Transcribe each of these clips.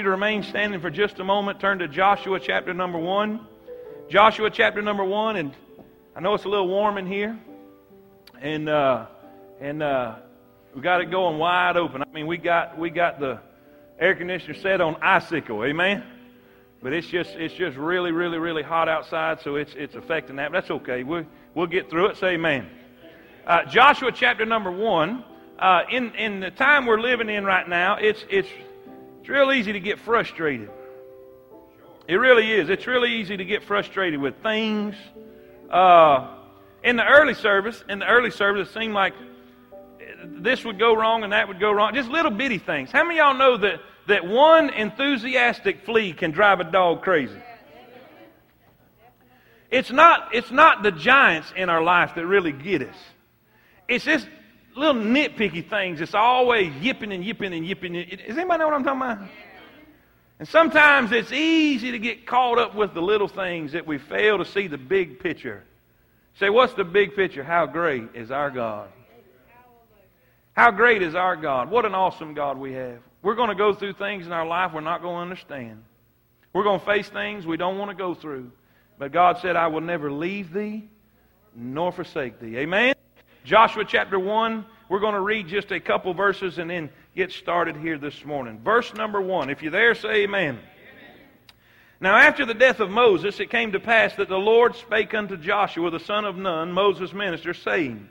you to remain standing for just a moment. Turn to Joshua chapter number 1. Joshua chapter number 1, and I know it's a little warm in here. And, uh, and uh, we got it going wide open. I mean, we got, we got the air conditioner set on icicle. Amen? But it's just, it's just really, really, really hot outside, so it's, it's affecting that. But that's okay. We'll, we'll get through it. Say amen. Uh, Joshua chapter number 1. Uh, in, in the time we're living in right now, it's, it's, it's real easy to get frustrated. It really is. It's really easy to get frustrated with things. Uh, in the early service, in the early service, it seemed like this would go wrong and that would go wrong. Just little bitty things. How many of y'all know that, that one enthusiastic flea can drive a dog crazy? It's not, it's not the giants in our life that really get us. It's just little nitpicky things that's always yipping and yipping and yipping. Does anybody know what I'm talking about? And sometimes it's easy to get caught up with the little things that we fail to see the big picture. Say, what's the big picture? How great is our God? How great is our God? What an awesome God we have. We're going to go through things in our life we're not going to understand. We're going to face things we don't want to go through. But God said, I will never leave thee nor forsake thee. Amen? Joshua chapter 1, we're going to read just a couple verses and then get started here this morning. Verse number 1. If you're there, say amen. amen. Now, after the death of Moses, it came to pass that the Lord spake unto Joshua, the son of Nun, Moses' minister, saying,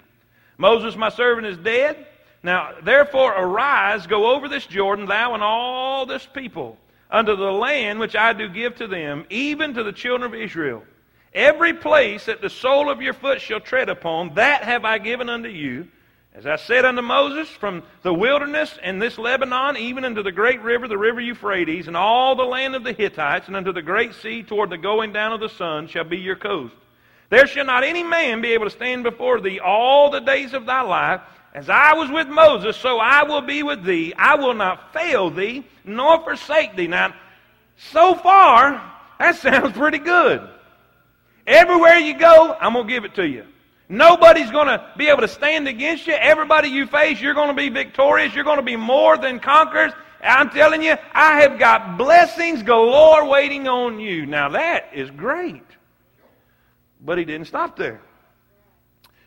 Moses, my servant, is dead. Now, therefore, arise, go over this Jordan, thou and all this people, unto the land which I do give to them, even to the children of Israel. Every place that the sole of your foot shall tread upon, that have I given unto you. As I said unto Moses, from the wilderness and this Lebanon, even unto the great river, the river Euphrates, and all the land of the Hittites, and unto the great sea toward the going down of the sun, shall be your coast. There shall not any man be able to stand before thee all the days of thy life. As I was with Moses, so I will be with thee. I will not fail thee, nor forsake thee. Now, so far, that sounds pretty good. Everywhere you go, I'm going to give it to you. Nobody's going to be able to stand against you. Everybody you face, you're going to be victorious. You're going to be more than conquerors. I'm telling you, I have got blessings galore waiting on you. Now that is great. But he didn't stop there.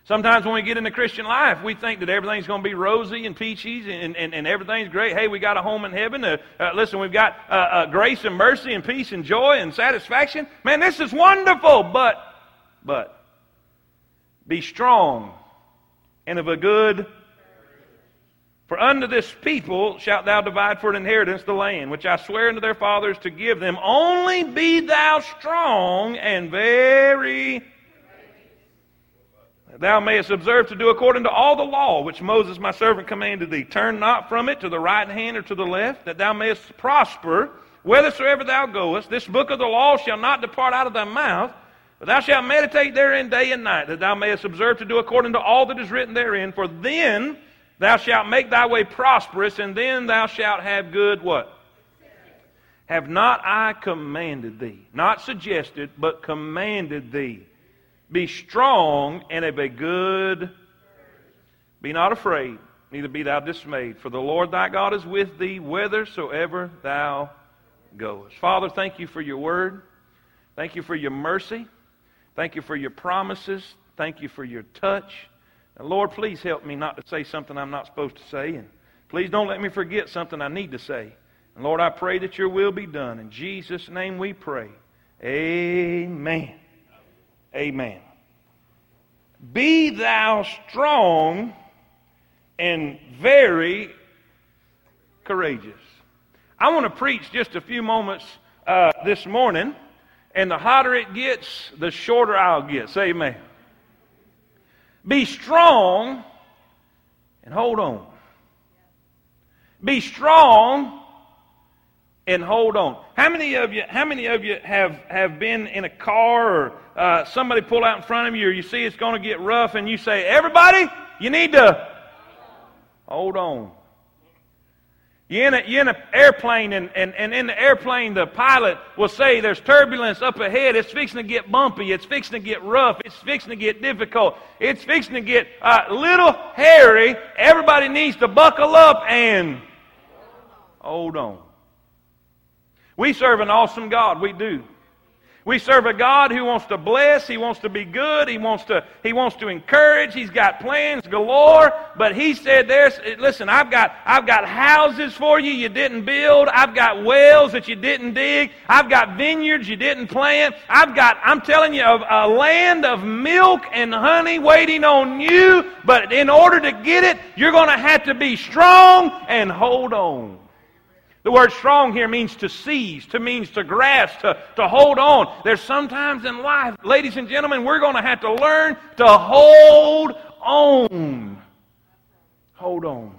Sometimes when we get into Christian life, we think that everything's going to be rosy and peachy and, and, and everything's great. Hey, we got a home in heaven. Uh, uh, listen, we've got uh, uh, grace and mercy and peace and joy and satisfaction. Man, this is wonderful. But, but, be strong and of a good. For unto this people shalt thou divide for an inheritance the land, which I swear unto their fathers to give them. Only be thou strong and very thou mayest observe to do according to all the law which Moses my servant commanded thee. Turn not from it to the right hand or to the left, that thou mayest prosper whithersoever thou goest. This book of the law shall not depart out of thy mouth, but thou shalt meditate therein day and night, that thou mayest observe to do according to all that is written therein. For then thou shalt make thy way prosperous, and then thou shalt have good what? Have not I commanded thee? Not suggested, but commanded thee be strong and of a good. Be not afraid, neither be thou dismayed, for the Lord thy God is with thee whithersoever thou goest. Father, thank you for your word. Thank you for your mercy. Thank you for your promises. Thank you for your touch. And Lord, please help me not to say something I'm not supposed to say. And please don't let me forget something I need to say. And Lord, I pray that your will be done. In Jesus' name we pray. Amen. Amen. Be thou strong and very courageous. I want to preach just a few moments uh, this morning, and the hotter it gets, the shorter I'll get. Say amen. Be strong and hold on. Be strong and hold on. How many of you? How many of you have have been in a car or uh, somebody pull out in front of you, or you see it's going to get rough, and you say, "Everybody, you need to hold on." You're in, a, you're in an airplane, and, and, and in the airplane, the pilot will say there's turbulence up ahead. It's fixing to get bumpy. It's fixing to get rough. It's fixing to get difficult. It's fixing to get uh, little hairy. Everybody needs to buckle up and hold on. We serve an awesome God. We do. We serve a God who wants to bless, He wants to be good, He wants to, he wants to encourage, He's got plans galore, but He said there's, listen, I've got, I've got houses for you you didn't build, I've got wells that you didn't dig, I've got vineyards you didn't plant, I've got, I'm telling you, a, a land of milk and honey waiting on you, but in order to get it, you're going to have to be strong and hold on. The word strong here means to seize, to means to grasp, to, to hold on. There's sometimes in life, ladies and gentlemen, we're going to have to learn to hold on. Hold on.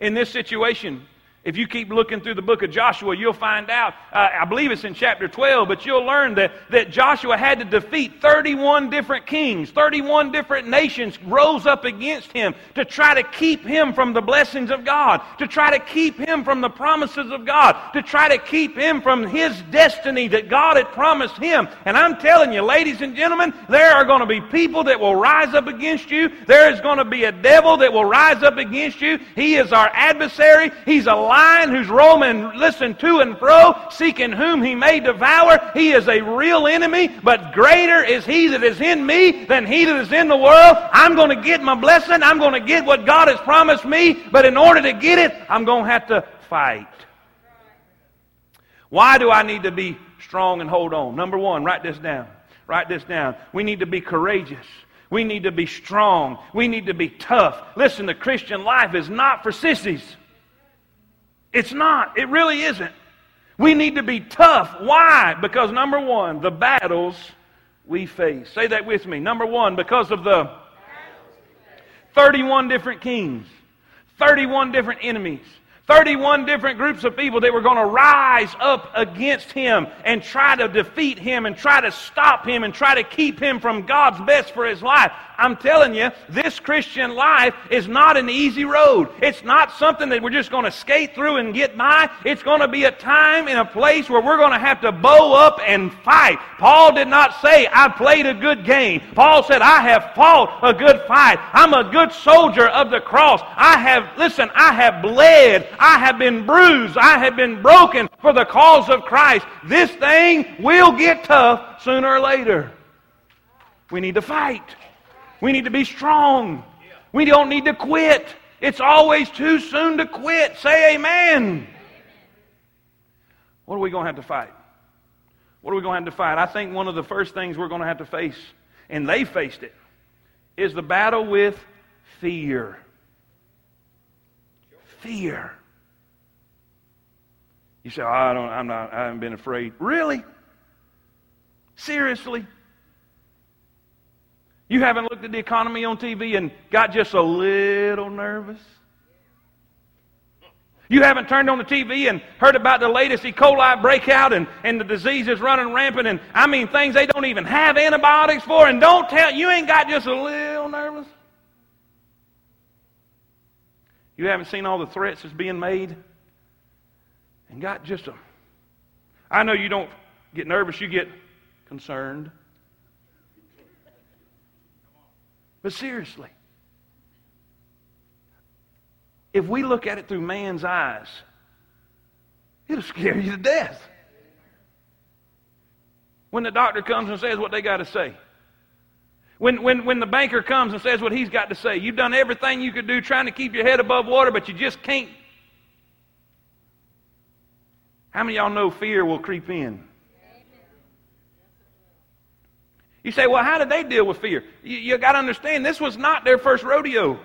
In this situation, if you keep looking through the book of Joshua, you'll find out, uh, I believe it's in chapter 12, but you'll learn that, that Joshua had to defeat 31 different kings, 31 different nations rose up against him to try to keep him from the blessings of God, to try to keep him from the promises of God, to try to keep him from his destiny that God had promised him. And I'm telling you, ladies and gentlemen, there are going to be people that will rise up against you. There is going to be a devil that will rise up against you. He is our adversary. He's a lion who's roaming, listen, to and fro, seeking whom he may devour. He is a real enemy, but greater is he that is in me than he that is in the world. I'm going to get my blessing. I'm going to get what God has promised me, but in order to get it, I'm going to have to fight. Why do I need to be strong and hold on? Number one, write this down. Write this down. We need to be courageous. We need to be strong. We need to be tough. Listen, the Christian life is not for sissies. It's not. It really isn't. We need to be tough. Why? Because number one, the battles we face. Say that with me. Number one, because of the 31 different kings, 31 different enemies. 31 different groups of people that were going to rise up against him and try to defeat him and try to stop him and try to keep him from God's best for his life. I'm telling you, this Christian life is not an easy road. It's not something that we're just going to skate through and get by. It's going to be a time and a place where we're going to have to bow up and fight. Paul did not say, I played a good game. Paul said, I have fought a good fight. I'm a good soldier of the cross. I have, listen, I have bled. I have been bruised. I have been broken for the cause of Christ. This thing will get tough sooner or later. We need to fight. We need to be strong. We don't need to quit. It's always too soon to quit. Say amen. What are we going to have to fight? What are we going to have to fight? I think one of the first things we're going to have to face, and they faced it, is the battle with fear. Fear. You say, oh, I don't, I'm not, I haven't been afraid. Really? Seriously? You haven't looked at the economy on TV and got just a little nervous? You haven't turned on the TV and heard about the latest E. coli breakout and, and the disease is running rampant and I mean things they don't even have antibiotics for and don't tell you ain't got just a little nervous? You haven't seen all the threats that's being made and got just a I know you don't get nervous, you get concerned. But seriously, if we look at it through man's eyes, it'll scare you to death. When the doctor comes and says what they got to say. When, when, when the banker comes and says what he's got to say. You've done everything you could do trying to keep your head above water, but you just can't. How many y'all know fear will creep in? You say, well, how did they deal with fear? You, you got to understand, this was not their first rodeo.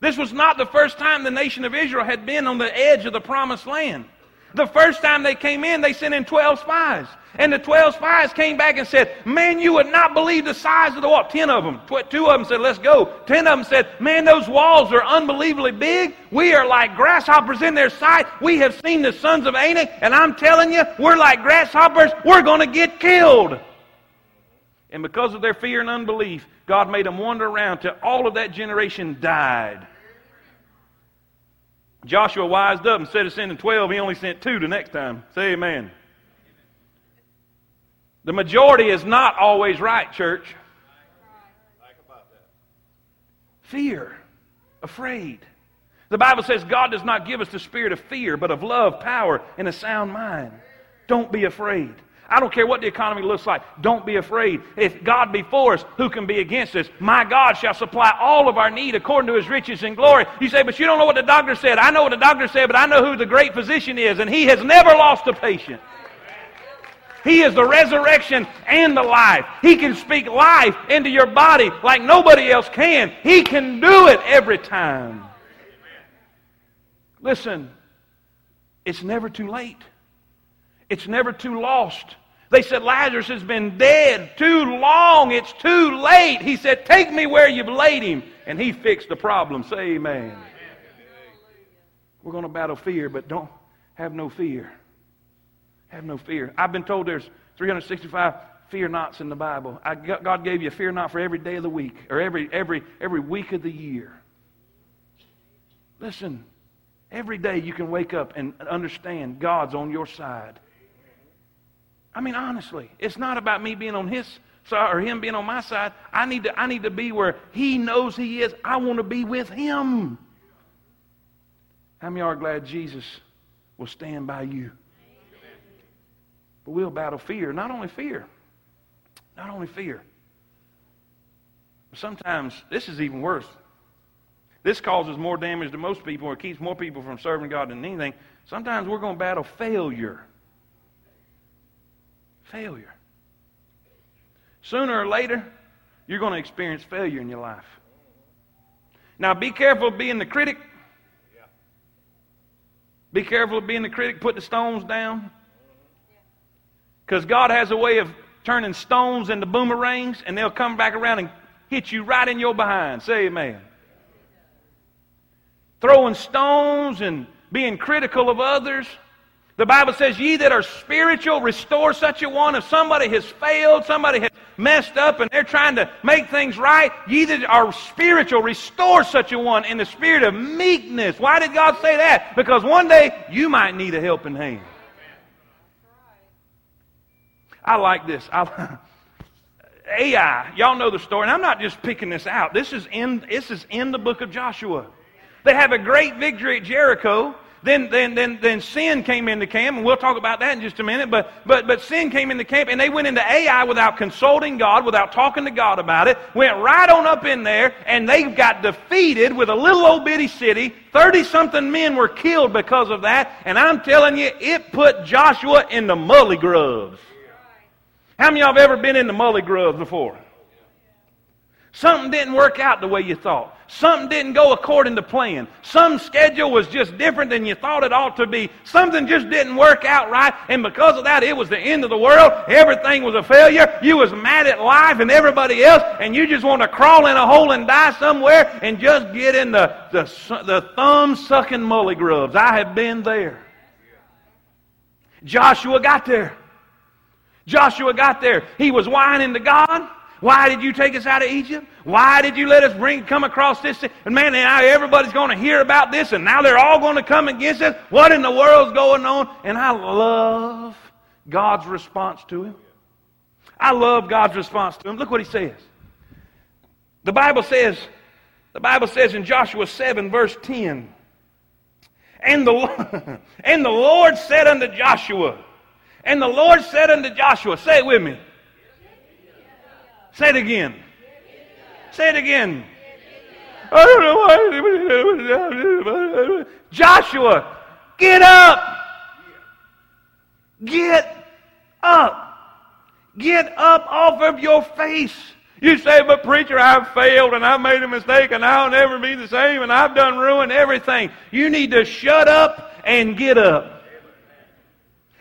This was not the first time the nation of Israel had been on the edge of the promised land. The first time they came in, they sent in 12 spies. And the 12 spies came back and said, Man, you would not believe the size of the wall. Ten of them. Two of them said, Let's go. Ten of them said, Man, those walls are unbelievably big. We are like grasshoppers in their sight. We have seen the sons of Anak, and I'm telling you, we're like grasshoppers. We're going to get killed. And because of their fear and unbelief, God made them wander around till all of that generation died. Joshua wised up instead of sending 12, he only sent two the next time. Say amen. The majority is not always right, church. Fear, afraid. The Bible says God does not give us the spirit of fear, but of love, power, and a sound mind. Don't be afraid. I don't care what the economy looks like. Don't be afraid. If God be for us, who can be against us? My God shall supply all of our need according to his riches and glory. You say, but you don't know what the doctor said. I know what the doctor said, but I know who the great physician is, and he has never lost a patient. He is the resurrection and the life. He can speak life into your body like nobody else can. He can do it every time. Listen, it's never too late. It's never too lost. They said, Lazarus has been dead too long. It's too late. He said, Take me where you've laid him. And he fixed the problem. Say amen. We're going to battle fear, but don't have no fear. Have no fear. I've been told there's 365 fear nots in the Bible. I, God gave you a fear not for every day of the week or every, every, every week of the year. Listen, every day you can wake up and understand God's on your side. I mean, honestly, it's not about me being on his side or him being on my side. I need to, I need to be where he knows he is. I want to be with him. How many are glad Jesus will stand by you? But we'll battle fear. Not only fear, not only fear. Sometimes this is even worse. This causes more damage to most people or keeps more people from serving God than anything. Sometimes we're going to battle failure. Failure. Sooner or later, you're going to experience failure in your life. Now, be careful of being the critic. Be careful of being the critic. Put the stones down. Because God has a way of turning stones into boomerangs, and they'll come back around and hit you right in your behind. Say amen. Throwing stones and being critical of others the Bible says, Ye that are spiritual, restore such a one. If somebody has failed, somebody has messed up, and they're trying to make things right, ye that are spiritual, restore such a one in the spirit of meekness. Why did God say that? Because one day you might need a helping hand. I like this. I, Ai, y'all know the story, and I'm not just picking this out. This is in this is in the book of Joshua. They have a great victory at Jericho. Then, then, then, then sin came into camp, and we'll talk about that in just a minute. But, but, but sin came into camp, and they went into Ai without consulting God, without talking to God about it. Went right on up in there, and they got defeated with a little old bitty city. Thirty something men were killed because of that. And I'm telling you, it put Joshua in the mully grubs. How many of y'all have ever been in the mully grubs before? Something didn't work out the way you thought. Something didn't go according to plan. Some schedule was just different than you thought it ought to be. Something just didn't work out right, and because of that, it was the end of the world. Everything was a failure. You was mad at life and everybody else, and you just want to crawl in a hole and die somewhere and just get in the, the, the thumb-sucking mully grubs. I have been there. Joshua got there. Joshua got there. He was whining to God. Why did you take us out of Egypt? Why did you let us bring come across this? And man, now everybody's going to hear about this, and now they're all going to come against us. What in the world's going on? And I love God's response to him. I love God's response to him. Look what he says. The Bible says, the Bible says in Joshua 7, verse 10, and the, and the Lord said unto Joshua, and the Lord said unto Joshua, say it with me. Say it again. Say it again. I don't know why. Joshua, get up. Get up. Get up off of your face. You say, but preacher, I've failed and I've made a mistake and I'll never be the same and I've done ruined everything. You need to shut up and get up.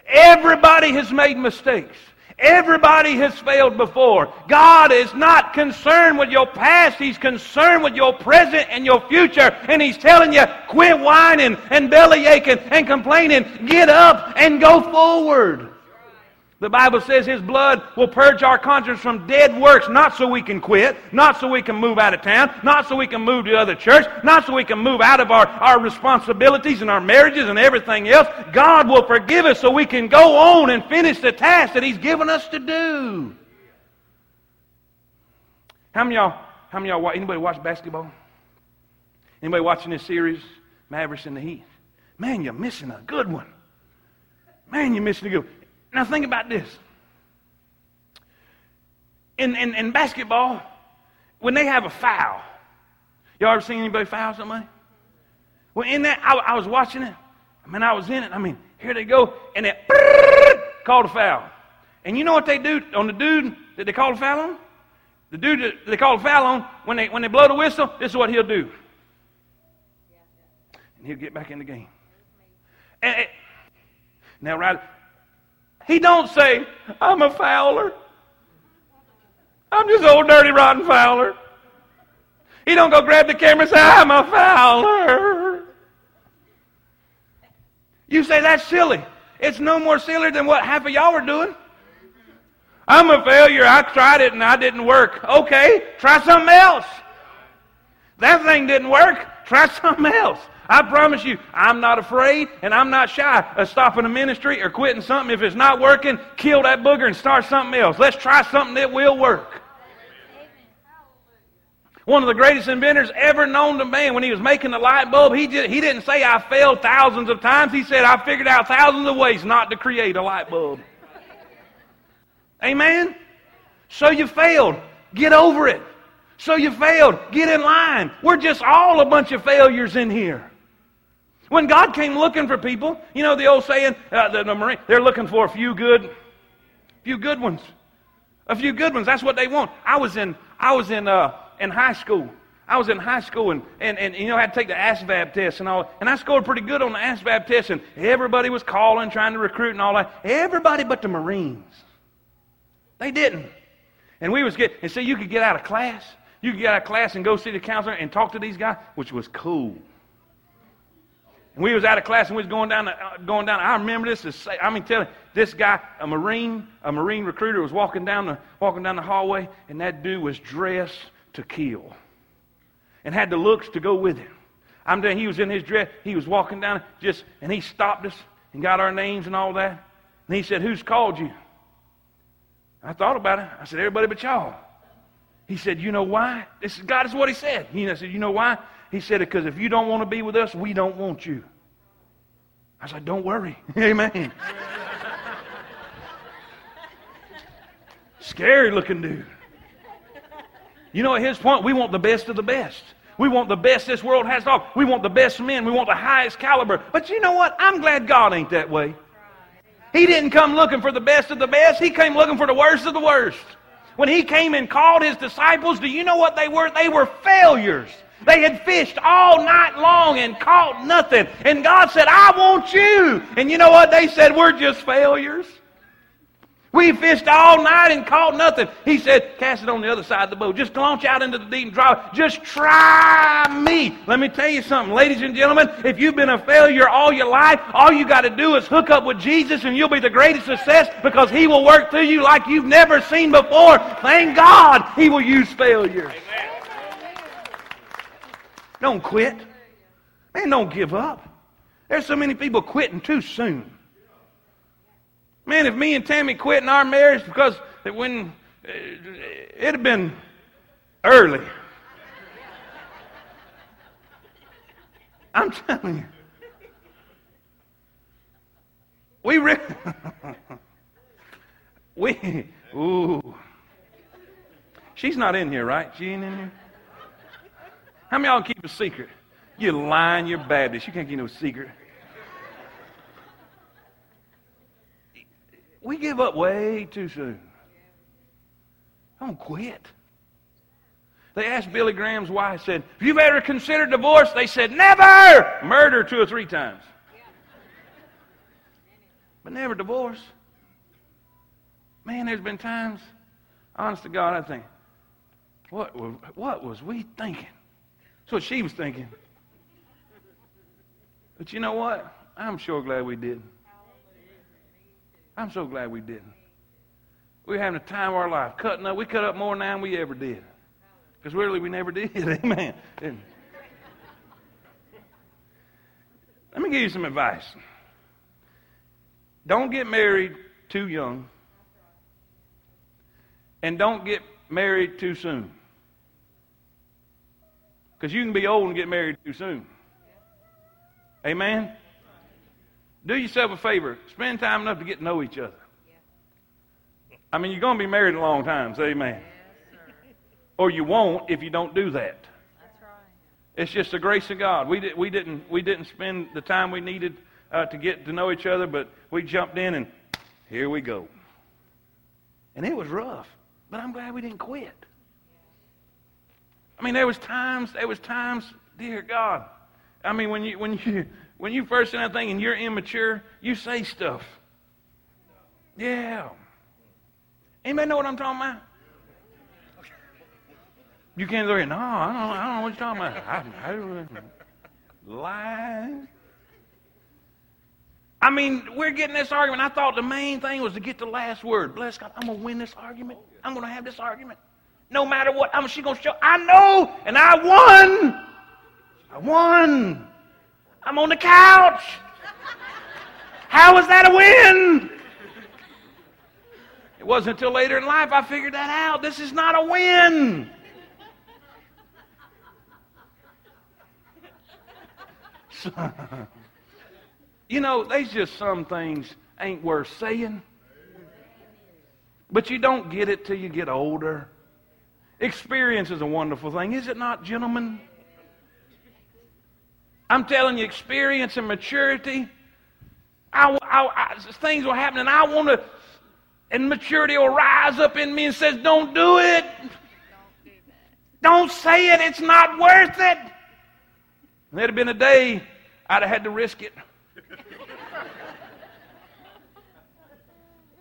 Everybody has made mistakes. Everybody has failed before. God is not concerned with your past. He's concerned with your present and your future. And He's telling you, quit whining and belly aching and complaining. Get up and go forward. The Bible says His blood will purge our conscience from dead works, not so we can quit, not so we can move out of town, not so we can move to other church, not so we can move out of our, our responsibilities and our marriages and everything else. God will forgive us so we can go on and finish the task that He's given us to do. How many y'all, how many y'all, anybody watch basketball? Anybody watching this series? Mavericks in the Heat. Man, you're missing a good one. Man, you're missing a good one. Now think about this. In, in, in basketball, when they have a foul, y'all ever seen anybody foul somebody? Well, in that, I, I was watching it. I mean, I was in it. I mean, here they go, and they called a foul. And you know what they do on the dude that they call a foul on? The dude that they call a foul on, when they, when they blow the whistle, this is what he'll do. And he'll get back in the game. And, and, now, right, he don't say, I'm a fouler. I'm just old dirty rotten fouler. He don't go grab the camera and say, I'm a fouler. You say that's silly. It's no more silly than what half of y'all are doing. I'm a failure. I tried it and I didn't work. Okay, try something else. That thing didn't work. Try something else. I promise you, I'm not afraid and I'm not shy of stopping a ministry or quitting something. If it's not working, kill that booger and start something else. Let's try something that will work. One of the greatest inventors ever known to man, when he was making the light bulb, he, just, he didn't say, I failed thousands of times. He said, I figured out thousands of ways not to create a light bulb. Amen? So you failed. Get over it. So you failed. Get in line. We're just all a bunch of failures in here. When God came looking for people, you know the old saying, uh, the, the Marine, they're looking for a few good, few good ones. A few good ones. That's what they want. I was in, I was in, uh, in high school. I was in high school and, and, and you know, I had to take the ASVAB test and all. And I scored pretty good on the ASVAB test, and everybody was calling, trying to recruit and all that. Everybody but the Marines. They didn't. And we was get and see, you could get out of class. You could get out of class and go see the counselor and talk to these guys, which was cool. And we was out of class and we was going down, the, uh, going down. I remember this. Is, I mean, telling this guy, a Marine, a Marine recruiter, was walking down the walking down the hallway, and that dude was dressed to kill, and had the looks to go with him. I'm telling he was in his dress. He was walking down, just and he stopped us and got our names and all that. And he said, "Who's called you?" I thought about it. I said, "Everybody but y'all." He said, "You know why?" This is God is what he said. He said, "You know why?" He said, because if you don't want to be with us, we don't want you. I said, don't worry. Amen. Scary looking dude. You know, at his point, we want the best of the best. We want the best this world has to offer. We want the best men. We want the highest caliber. But you know what? I'm glad God ain't that way. He didn't come looking for the best of the best. He came looking for the worst of the worst. When he came and called his disciples, do you know what they were? They were failures. They had fished all night long and caught nothing. And God said, I want you. And you know what? They said, We're just failures. We fished all night and caught nothing. He said, Cast it on the other side of the boat. Just launch out into the deep and draw. Just try me. Let me tell you something, ladies and gentlemen. If you've been a failure all your life, all you got to do is hook up with Jesus and you'll be the greatest success because He will work through you like you've never seen before. Thank God He will use failures. Amen. Don't quit. Man, don't give up. There's so many people quitting too soon. Man, if me and Tammy quit in our marriage because it when uh, it'd have been early. I'm telling you. We re- we ooh. She's not in here, right? She ain't in here. How many y'all keep a secret? You lying, you're Baptist. You can't keep no secret. We give up way too soon. Don't quit. They asked Billy Graham's wife, said, Have you ever considered divorce? They said, Never! Murder two or three times. But never divorce. Man, there's been times, honest to God, I think, what, what was we thinking? That's what she was thinking. But you know what? I'm sure glad we didn't. I'm so glad we didn't. We're having a time of our life. Cutting up. We cut up more now than we ever did. Because really, we never did. Amen. Let me give you some advice. Don't get married too young. And don't get married too soon. Because you can be old and get married too soon. Amen? Do yourself a favor. Spend time enough to get to know each other. I mean, you're going to be married a long time, say amen. or you won't if you don't do that. That's right. It's just the grace of God. We, did, we, didn't, we didn't spend the time we needed uh, to get to know each other, but we jumped in and here we go. And it was rough, but I'm glad we didn't quit. I mean, there was times, there was times, dear God. I mean, when you when you when you first in that thing and you're immature, you say stuff. Yeah. Anybody know what I'm talking about? You can't look at, no, I don't, I don't know what you're talking about. I, I, lies. I mean, we're getting this argument. I thought the main thing was to get the last word. Bless God, I'm going to win this argument. I'm going to have this argument. No matter what, I'm she to show. I know, and I won. I won. I'm on the couch. How is that a win? It wasn't until later in life I figured that out. This is not a win. you know, there's just some things ain't worth saying. But you don't get it till you get older. Experience is a wonderful thing, is it not, gentlemen? I'm telling you, experience and maturity. I, I, I, things will happen, and I want to, and maturity will rise up in me and says, "Don't do it. Don't say it. It's not worth it." There'd have been a day I'd have had to risk it.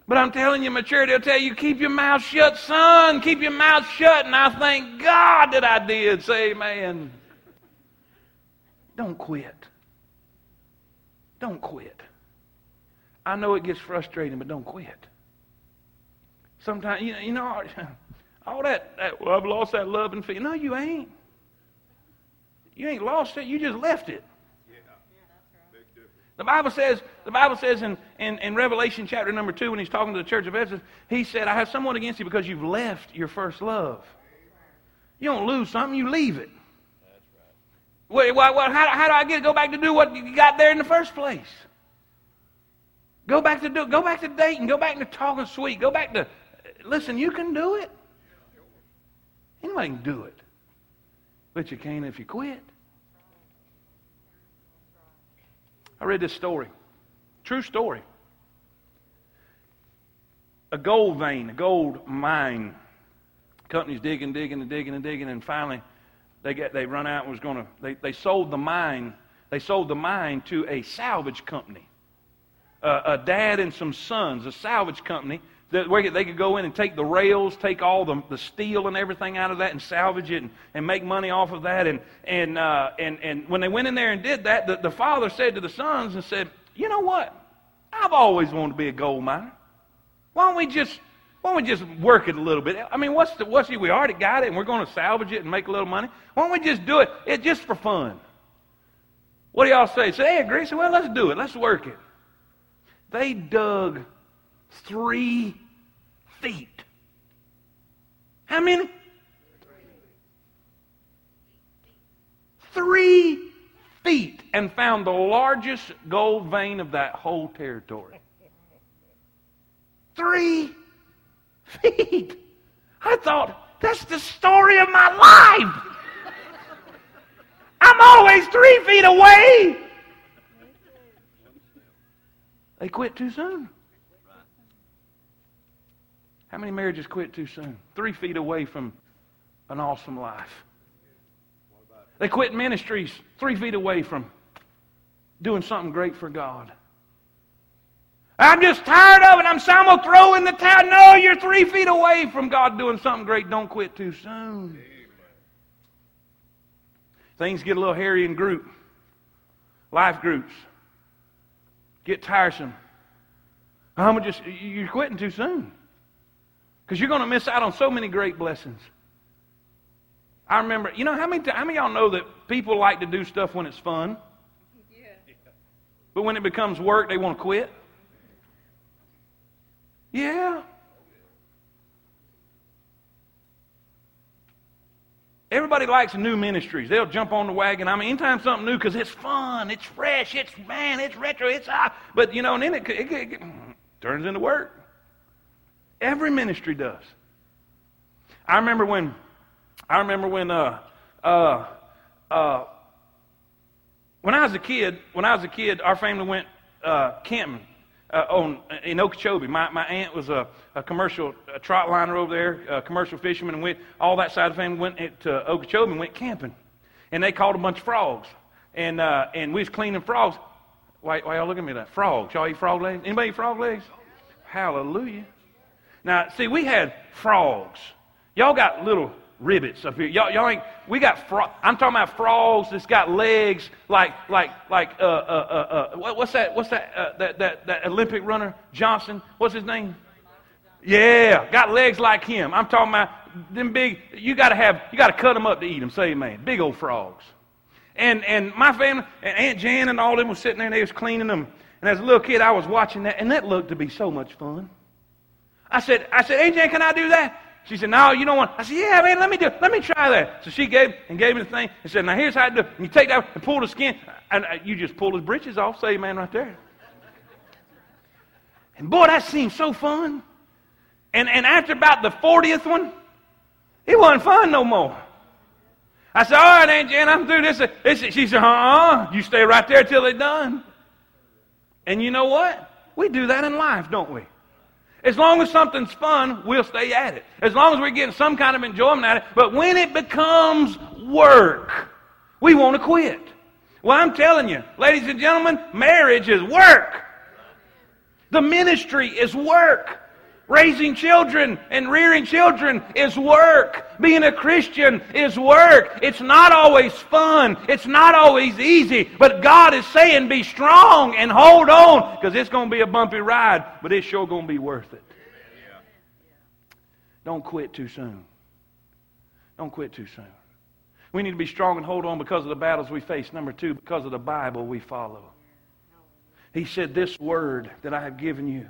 But I'm telling you, maturity will tell you, keep your mouth shut, son. Keep your mouth shut. And I thank God that I did. Say amen. Don't quit. Don't quit. I know it gets frustrating, but don't quit. Sometimes, you know, you know all that, that, well, I've lost that love and faith. No, you ain't. You ain't lost it. You just left it. The Bible says, the Bible says in, in, in, Revelation chapter number two, when he's talking to the church of Ephesus, he said, I have someone against you because you've left your first love. You don't lose something, you leave it. Wait, well, well, how, how do I get go back to do what you got there in the first place? Go back to do, go back to dating, go back to talking sweet, go back to listen, you can do it. Anybody can do it. But you can't if you quit. I read this story. True story. A gold vein, a gold mine. Company's digging, digging, and digging, and digging, and finally they get they run out and was to they, they sold the mine they sold the mine to a salvage company uh, a dad and some sons a salvage company that they could go in and take the rails take all the, the steel and everything out of that and salvage it and, and make money off of that and and uh, and and when they went in there and did that the, the father said to the sons and said you know what i've always wanted to be a gold miner why don't we just why don't we just work it a little bit? I mean, what's the, what's the, we already got it and we're going to salvage it and make a little money. Why don't we just do it? It's just for fun. What do y'all say? Say, hey, agree? Say, well, let's do it. Let's work it. They dug three feet. How many? Three feet and found the largest gold vein of that whole territory. Three feet. I thought, that's the story of my life. I'm always three feet away. They quit too soon. How many marriages quit too soon? Three feet away from an awesome life. They quit ministries three feet away from doing something great for God. I'm just tired of it. I'm, I'm going to throw in the towel. No, you're three feet away from God doing something great. Don't quit too soon. Things get a little hairy in group. Life groups get tiresome. I'm just you're quitting too soon because you're going to miss out on so many great blessings. I remember, you know, how many how many y'all know that people like to do stuff when it's fun, yeah. but when it becomes work, they want to quit. Yeah. Everybody likes new ministries. They'll jump on the wagon. I mean, anytime something new, because it's fun, it's fresh, it's man, it's retro, it's ah. But you know, and then it, it, it, it turns into work. Every ministry does. I remember when, I remember when, uh, uh, uh, when I was a kid, when I was a kid, our family went uh, camping uh, on in Okeechobee. My my aunt was a, a commercial a trot liner over there, a commercial fisherman, and went all that side of the family went to Okeechobee and went camping, and they caught a bunch of frogs, and uh, and we was cleaning frogs. Why, why y'all looking at me like frogs? Y'all eat frog legs? Anybody eat frog legs? Hallelujah. Now, see, we had frogs. Y'all got little ribbits up here. Y'all, y'all ain't, we got, I'm talking about frogs that's got legs like, like, like, uh, uh, uh, uh what, what's that, what's that, uh, that, that, that Olympic runner, Johnson, what's his name? Yeah, got legs like him. I'm talking about them big, you gotta have, you gotta cut them up to eat them, say man. Big old frogs. And, and my family, and Aunt Jan and all them was sitting there and they was cleaning them. And as a little kid, I was watching that, and that looked to be so much fun. I said, I said, Jan, can I do that? She said, No, you don't want. I said, Yeah, man, let me do. it. Let me try that. So she gave and gave me the thing and said, Now here's how to do. it. And you take that and pull the skin, and uh, you just pull his britches off. Say, man, right there. And boy, that seemed so fun. And and after about the fortieth one, it wasn't fun no more. I said, All right, Aunt Jan, I'm through this. this. She said, Uh uh, you stay right there till they're done. And you know what? We do that in life, don't we? As long as something's fun, we'll stay at it. As long as we're getting some kind of enjoyment out of it. But when it becomes work, we want to quit. Well, I'm telling you, ladies and gentlemen, marriage is work. The ministry is work. Raising children and rearing children is work. Being a Christian is work. It's not always fun. It's not always easy. But God is saying be strong and hold on because it's going to be a bumpy ride, but it's sure going to be worth it. Don't quit too soon. Don't quit too soon. We need to be strong and hold on because of the battles we face. Number two, because of the Bible we follow. He said, This word that I have given you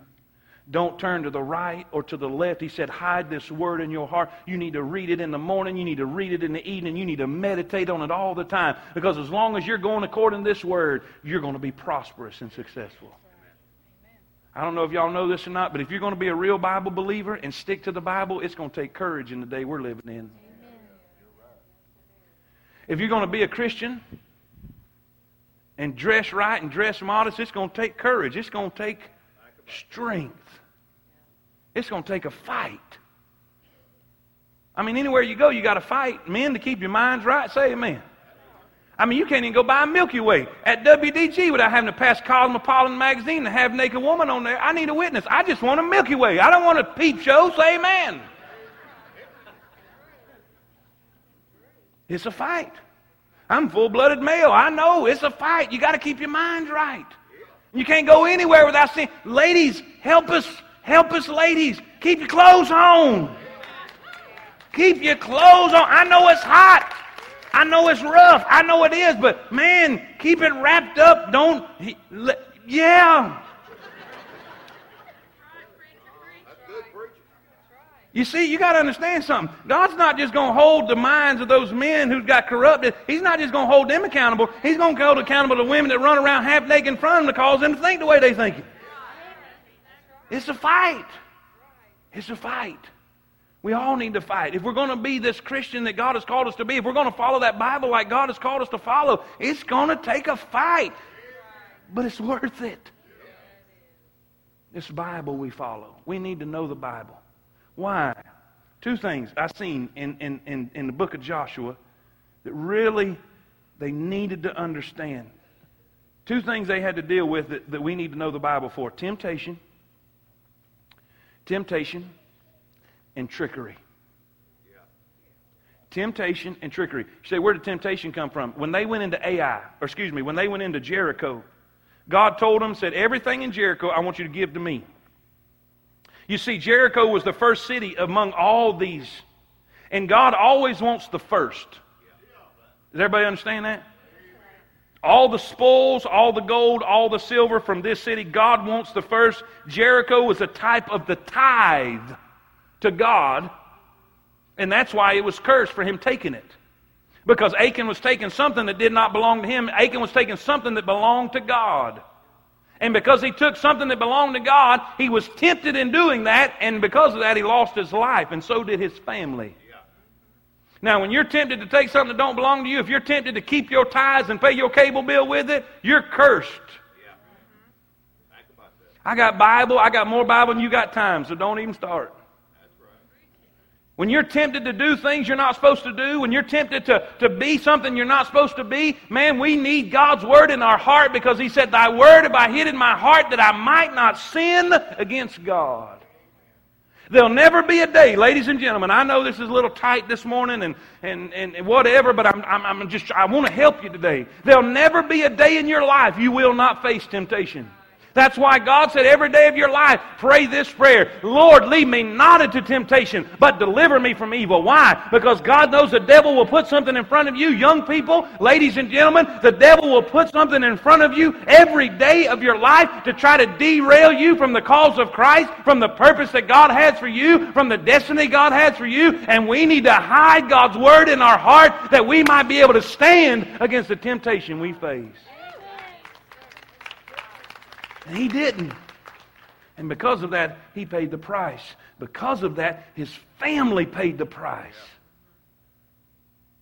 don't turn to the right or to the left. He said, hide this word in your heart. You need to read it in the morning. You need to read it in the evening. You need to meditate on it all the time. Because as long as you're going according to this word, you're going to be prosperous and successful. I don't know if y'all know this or not, but if you're going to be a real Bible believer and stick to the Bible, it's going to take courage in the day we're living in. If you're going to be a Christian and dress right and dress modest, it's going to take courage. It's going to take strength. It's going to take a fight. I mean, anywhere you go, you got to fight. Men, to keep your minds right, say amen. I mean, you can't even go buy a Milky Way at WDG without having to pass Cosmopolitan magazine to have naked woman on there. I need a witness. I just want a Milky Way. I don't want a peep show. Say amen. It's a fight. I'm full blooded male. I know it's a fight. You got to keep your minds right. You can't go anywhere without seeing. Ladies, help us. Help us, ladies. Keep your clothes on. Keep your clothes on. I know it's hot. I know it's rough. I know it is. But man, keep it wrapped up. Don't. Yeah. You see, you got to understand something. God's not just going to hold the minds of those men who got corrupted. He's not just going to hold them accountable. He's going to hold accountable the women that run around half naked in front of them to cause them to think the way they think. It's a fight. It's a fight. We all need to fight. If we're going to be this Christian that God has called us to be, if we're going to follow that Bible like God has called us to follow, it's going to take a fight. But it's worth it. This Bible we follow. We need to know the Bible. Why? Two things I've seen in, in, in, in the book of Joshua that really they needed to understand. Two things they had to deal with that, that we need to know the Bible for temptation, temptation, and trickery. Temptation and trickery. You say, where did temptation come from? When they went into Ai, or excuse me, when they went into Jericho, God told them, said, everything in Jericho I want you to give to me. You see, Jericho was the first city among all these. And God always wants the first. Does everybody understand that? All the spoils, all the gold, all the silver from this city, God wants the first. Jericho was a type of the tithe to God, and that's why it was cursed for him taking it. Because Achan was taking something that did not belong to him. Achan was taking something that belonged to God. And because he took something that belonged to God, he was tempted in doing that, and because of that, he lost his life, and so did his family. Now, when you're tempted to take something that don't belong to you, if you're tempted to keep your tithes and pay your cable bill with it, you're cursed. I got Bible, I got more Bible than you got time, so don't even start. When you're tempted to do things you're not supposed to do, when you're tempted to, to be something you're not supposed to be, man, we need God's word in our heart because He said, Thy word have I hid in my heart that I might not sin against God. There'll never be a day, ladies and gentlemen. I know this is a little tight this morning and, and, and whatever, but I'm, I'm, I'm just, I want to help you today. There'll never be a day in your life you will not face temptation. That's why God said every day of your life, pray this prayer Lord, lead me not into temptation, but deliver me from evil. Why? Because God knows the devil will put something in front of you. Young people, ladies and gentlemen, the devil will put something in front of you every day of your life to try to derail you from the cause of Christ, from the purpose that God has for you, from the destiny God has for you. And we need to hide God's word in our heart that we might be able to stand against the temptation we face. And he didn't. And because of that, he paid the price. Because of that, his family paid the price.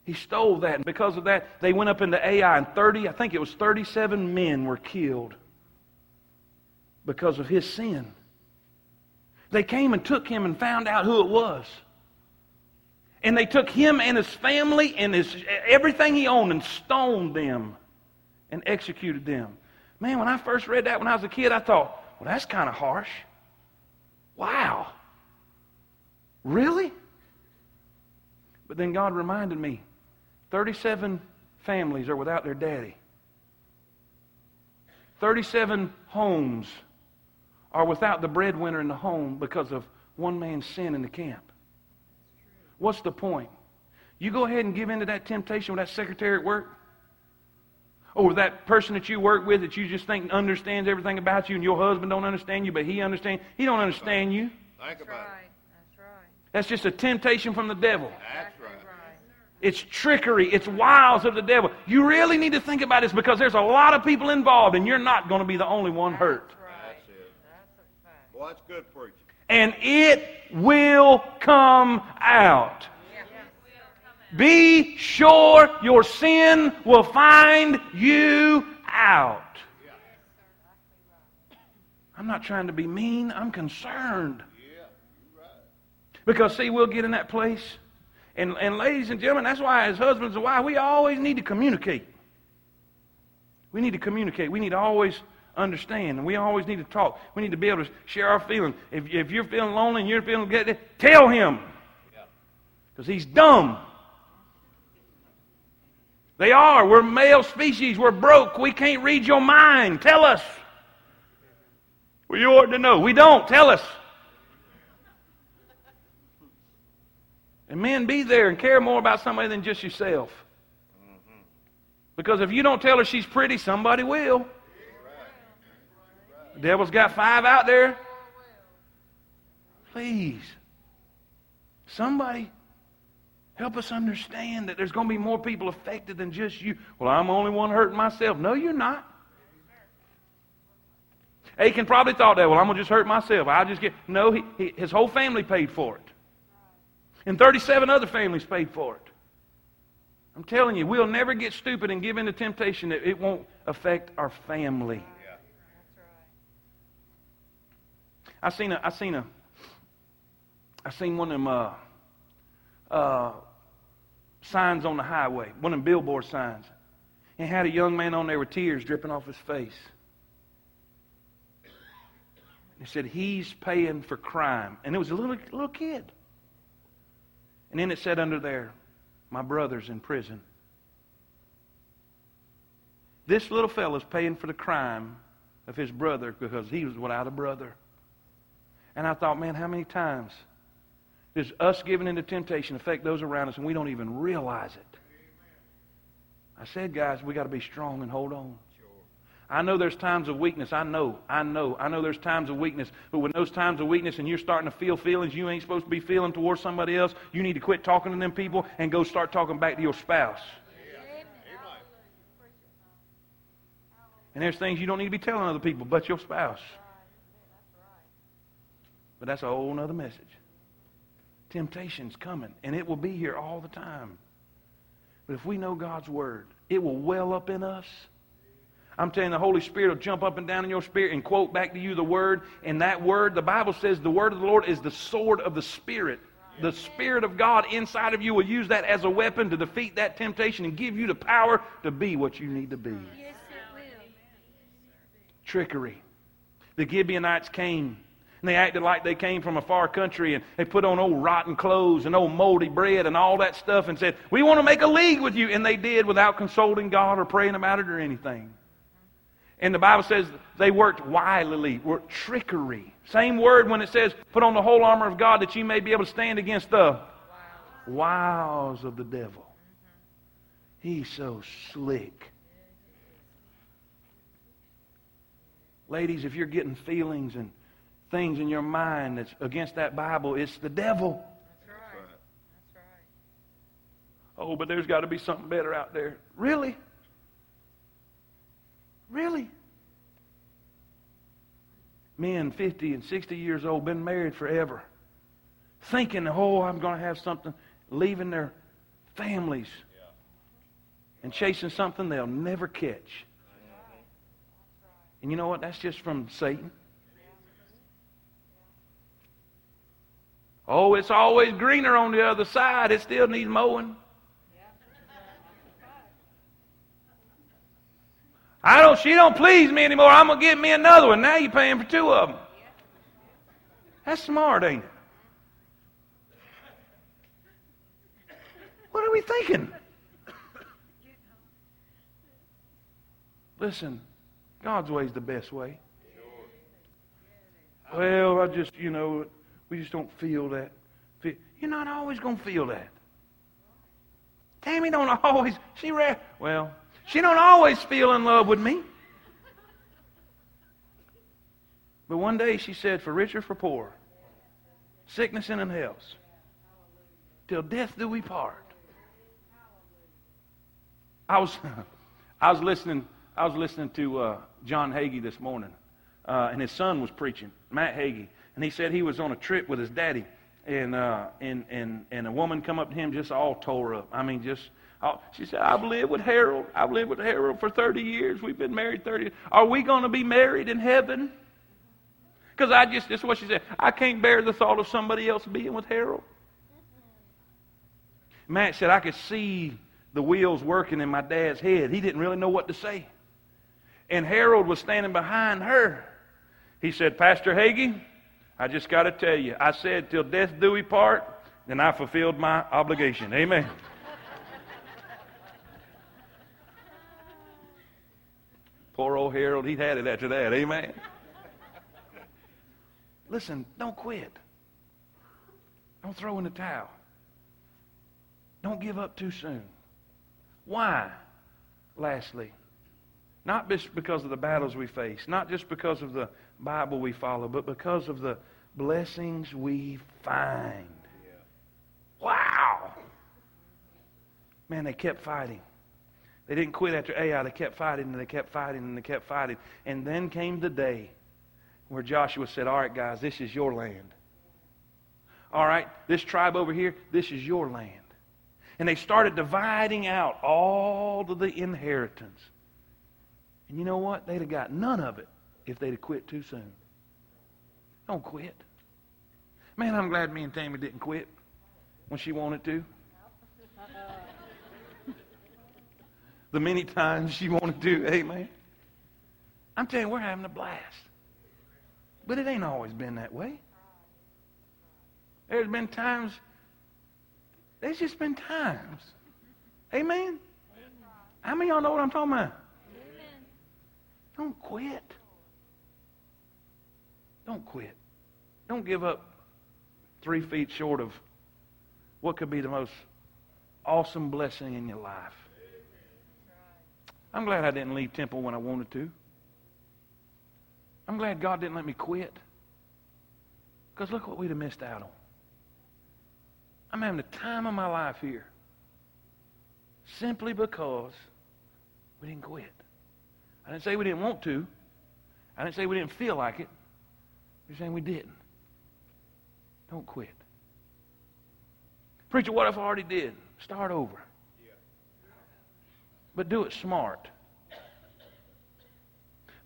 He stole that. And because of that, they went up into Ai, and 30, I think it was 37 men were killed because of his sin. They came and took him and found out who it was. And they took him and his family and his, everything he owned and stoned them and executed them. Man, when I first read that when I was a kid, I thought, well, that's kind of harsh. Wow. Really? But then God reminded me 37 families are without their daddy. 37 homes are without the breadwinner in the home because of one man's sin in the camp. What's the point? You go ahead and give in to that temptation with that secretary at work or that person that you work with that you just think understands everything about you and your husband don't understand you, but he understands. He don't understand you. Think about it. That's right. That's just a temptation from the devil. That's right. It's trickery. It's wiles of the devil. You really need to think about this because there's a lot of people involved and you're not going to be the only one hurt. That's it. That's a. Well, that's good preaching. And it will come out. Be sure your sin will find you out. I'm not trying to be mean. I'm concerned. Because, see, we'll get in that place. And, and ladies and gentlemen, that's why, as husbands and wives, we always need to communicate. We need to communicate. We need to always understand. And we always need to talk. We need to be able to share our feelings. If, if you're feeling lonely and you're feeling good, tell him. Because he's dumb. They are. We're male species. We're broke. We can't read your mind. Tell us. Well, you ought to know. We don't. Tell us. And men, be there and care more about somebody than just yourself. Because if you don't tell her she's pretty, somebody will. The devil's got five out there. Please. Somebody help us understand that there's going to be more people affected than just you. Well, I'm the only one hurting myself. No, you're not. Achan probably thought that, well, I'm going to just hurt myself. I'll just get. No, he, he, his whole family paid for it. And 37 other families paid for it. I'm telling you, we'll never get stupid and give in to temptation that it won't affect our family. I seen a, I seen a, I seen one of them uh, uh, signs on the highway, one of them billboard signs, and had a young man on there with tears dripping off his face. He said he's paying for crime, and it was a little little kid. And then it said under there, "My brother's in prison." This little fellow's paying for the crime of his brother because he was without a brother. And I thought, man, how many times does us giving into temptation affect those around us and we don't even realize it? I said, guys, we got to be strong and hold on. I know there's times of weakness. I know. I know. I know there's times of weakness. But when those times of weakness and you're starting to feel feelings you ain't supposed to be feeling towards somebody else, you need to quit talking to them people and go start talking back to your spouse. And there's things you don't need to be telling other people but your spouse. But that's a whole other message. Temptation's coming, and it will be here all the time. But if we know God's Word, it will well up in us. I'm telling you, the Holy Spirit will jump up and down in your spirit and quote back to you the Word. And that Word, the Bible says the Word of the Lord is the sword of the Spirit. The Spirit of God inside of you will use that as a weapon to defeat that temptation and give you the power to be what you need to be. Yes. Trickery. The Gibeonites came and they acted like they came from a far country and they put on old rotten clothes and old moldy bread and all that stuff and said, We want to make a league with you. And they did without consulting God or praying about it or anything. And the Bible says they worked wilily, worked trickery. Same word when it says, Put on the whole armor of God that you may be able to stand against the wiles of the devil. He's so slick. Ladies, if you're getting feelings and things in your mind that's against that Bible, it's the devil. That's right. That's right. Oh, but there's got to be something better out there. Really? Really? Men 50 and 60 years old, been married forever, thinking, oh, I'm going to have something, leaving their families and chasing something they'll never catch. And you know what? That's just from Satan. Oh, it's always greener on the other side. It still needs mowing. I don't. She don't please me anymore. I'm gonna get me another one. Now you're paying for two of them. That's smart, ain't it? What are we thinking? Listen, God's way is the best way. Well, I just, you know, we just don't feel that. You're not always going to feel that. Tammy don't always, she well, she don't always feel in love with me. But one day she said, for rich or for poor, sickness and in health, till death do we part. I was, I was listening, I was listening to uh, John Hagee this morning, uh, and his son was preaching, Matt Hagee, and he said he was on a trip with his daddy, and uh, and and and a woman come up to him just all tore up. I mean, just all, she said, "I've lived with Harold. I've lived with Harold for 30 years. We've been married 30. Are we going to be married in heaven?" Because I just, this is what she said. I can't bear the thought of somebody else being with Harold. Matt said, I could see the wheels working in my dad's head. He didn't really know what to say. And Harold was standing behind her. He said, Pastor Hagee, I just got to tell you, I said, till death do we part, then I fulfilled my obligation. Amen. Poor old Harold, he had it after that. Amen. Listen, don't quit. Don't throw in the towel. Don't give up too soon. Why? Lastly, not just because of the battles we face, not just because of the Bible we follow, but because of the blessings we find. Wow! Man, they kept fighting. They didn't quit after Ai. They kept fighting and they kept fighting and they kept fighting. And then came the day where Joshua said, All right, guys, this is your land. All right, this tribe over here, this is your land. And they started dividing out all of the inheritance. And you know what? They'd have got none of it if they'd have quit too soon. Don't quit. Man, I'm glad me and Tammy didn't quit when she wanted to. the many times she wanted to, amen. I'm telling you, we're having a blast. But it ain't always been that way. There's been times, there's just been times. Amen? How many of y'all know what I'm talking about? Amen. Don't quit. Don't quit. Don't give up three feet short of what could be the most awesome blessing in your life. I'm glad I didn't leave Temple when I wanted to. I'm glad God didn't let me quit. Because look what we'd have missed out on. I'm having the time of my life here. Simply because we didn't quit. I didn't say we didn't want to. I didn't say we didn't feel like it. You're saying we didn't. Don't quit. Preacher, what if I already did? Start over. But do it smart.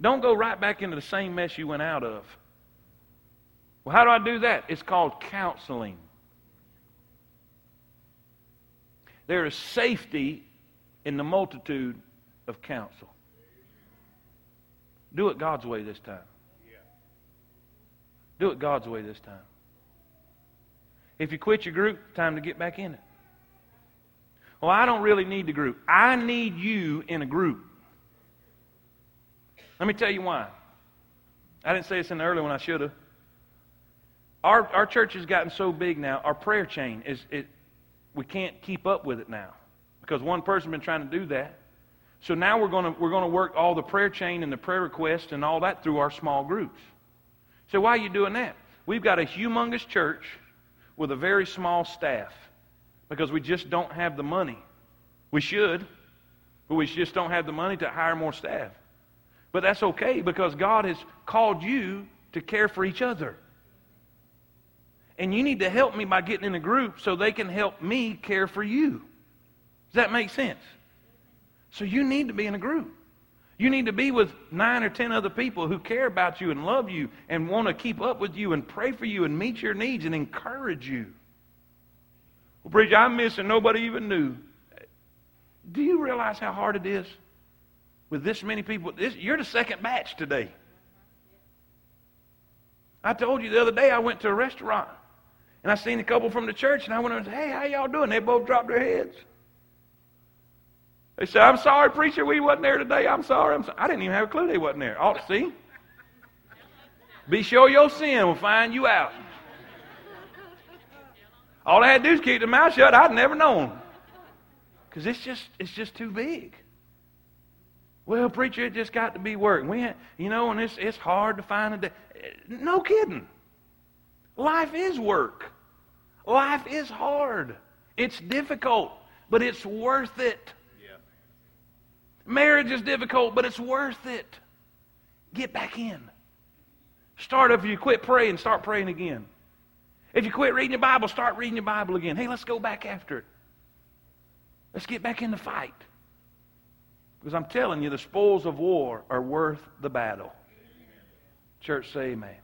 Don't go right back into the same mess you went out of. Well, how do I do that? It's called counseling. There is safety in the multitude of counsel. Do it God's way this time. Do it God's way this time. If you quit your group, time to get back in it. Well, I don't really need the group. I need you in a group. Let me tell you why. I didn't say this in the early one, I should have. Our, our church has gotten so big now, our prayer chain is it, we can't keep up with it now because one person's been trying to do that. So now we're going to we're going to work all the prayer chain and the prayer requests and all that through our small groups. So why are you doing that? We've got a humongous church with a very small staff because we just don't have the money. We should, but we just don't have the money to hire more staff. But that's okay because God has called you to care for each other. And you need to help me by getting in a group so they can help me care for you. Does that make sense? So you need to be in a group. You need to be with nine or ten other people who care about you and love you and want to keep up with you and pray for you and meet your needs and encourage you. Well, preacher, I'm missing. Nobody even knew. Do you realize how hard it is with this many people? This, you're the second batch today. I told you the other day I went to a restaurant and I seen a couple from the church and I went and said, Hey, how y'all doing? They both dropped their heads. They said, I'm sorry, preacher, we wasn't there today. I'm sorry. I'm sorry. I didn't even have a clue they wasn't there. Ought to see. Be sure your sin will find you out. All I had to do is keep the mouth shut. I'd never known. Because it's just, it's just too big. Well, preacher, it just got to be work. We, had, you know, and it's, it's hard to find a day. No kidding. Life is work. Life is hard. It's difficult, but it's worth it. Marriage is difficult, but it's worth it. Get back in. Start if you quit praying, start praying again. If you quit reading your Bible, start reading your Bible again. Hey, let's go back after it. Let's get back in the fight. Because I'm telling you, the spoils of war are worth the battle. Church, say amen.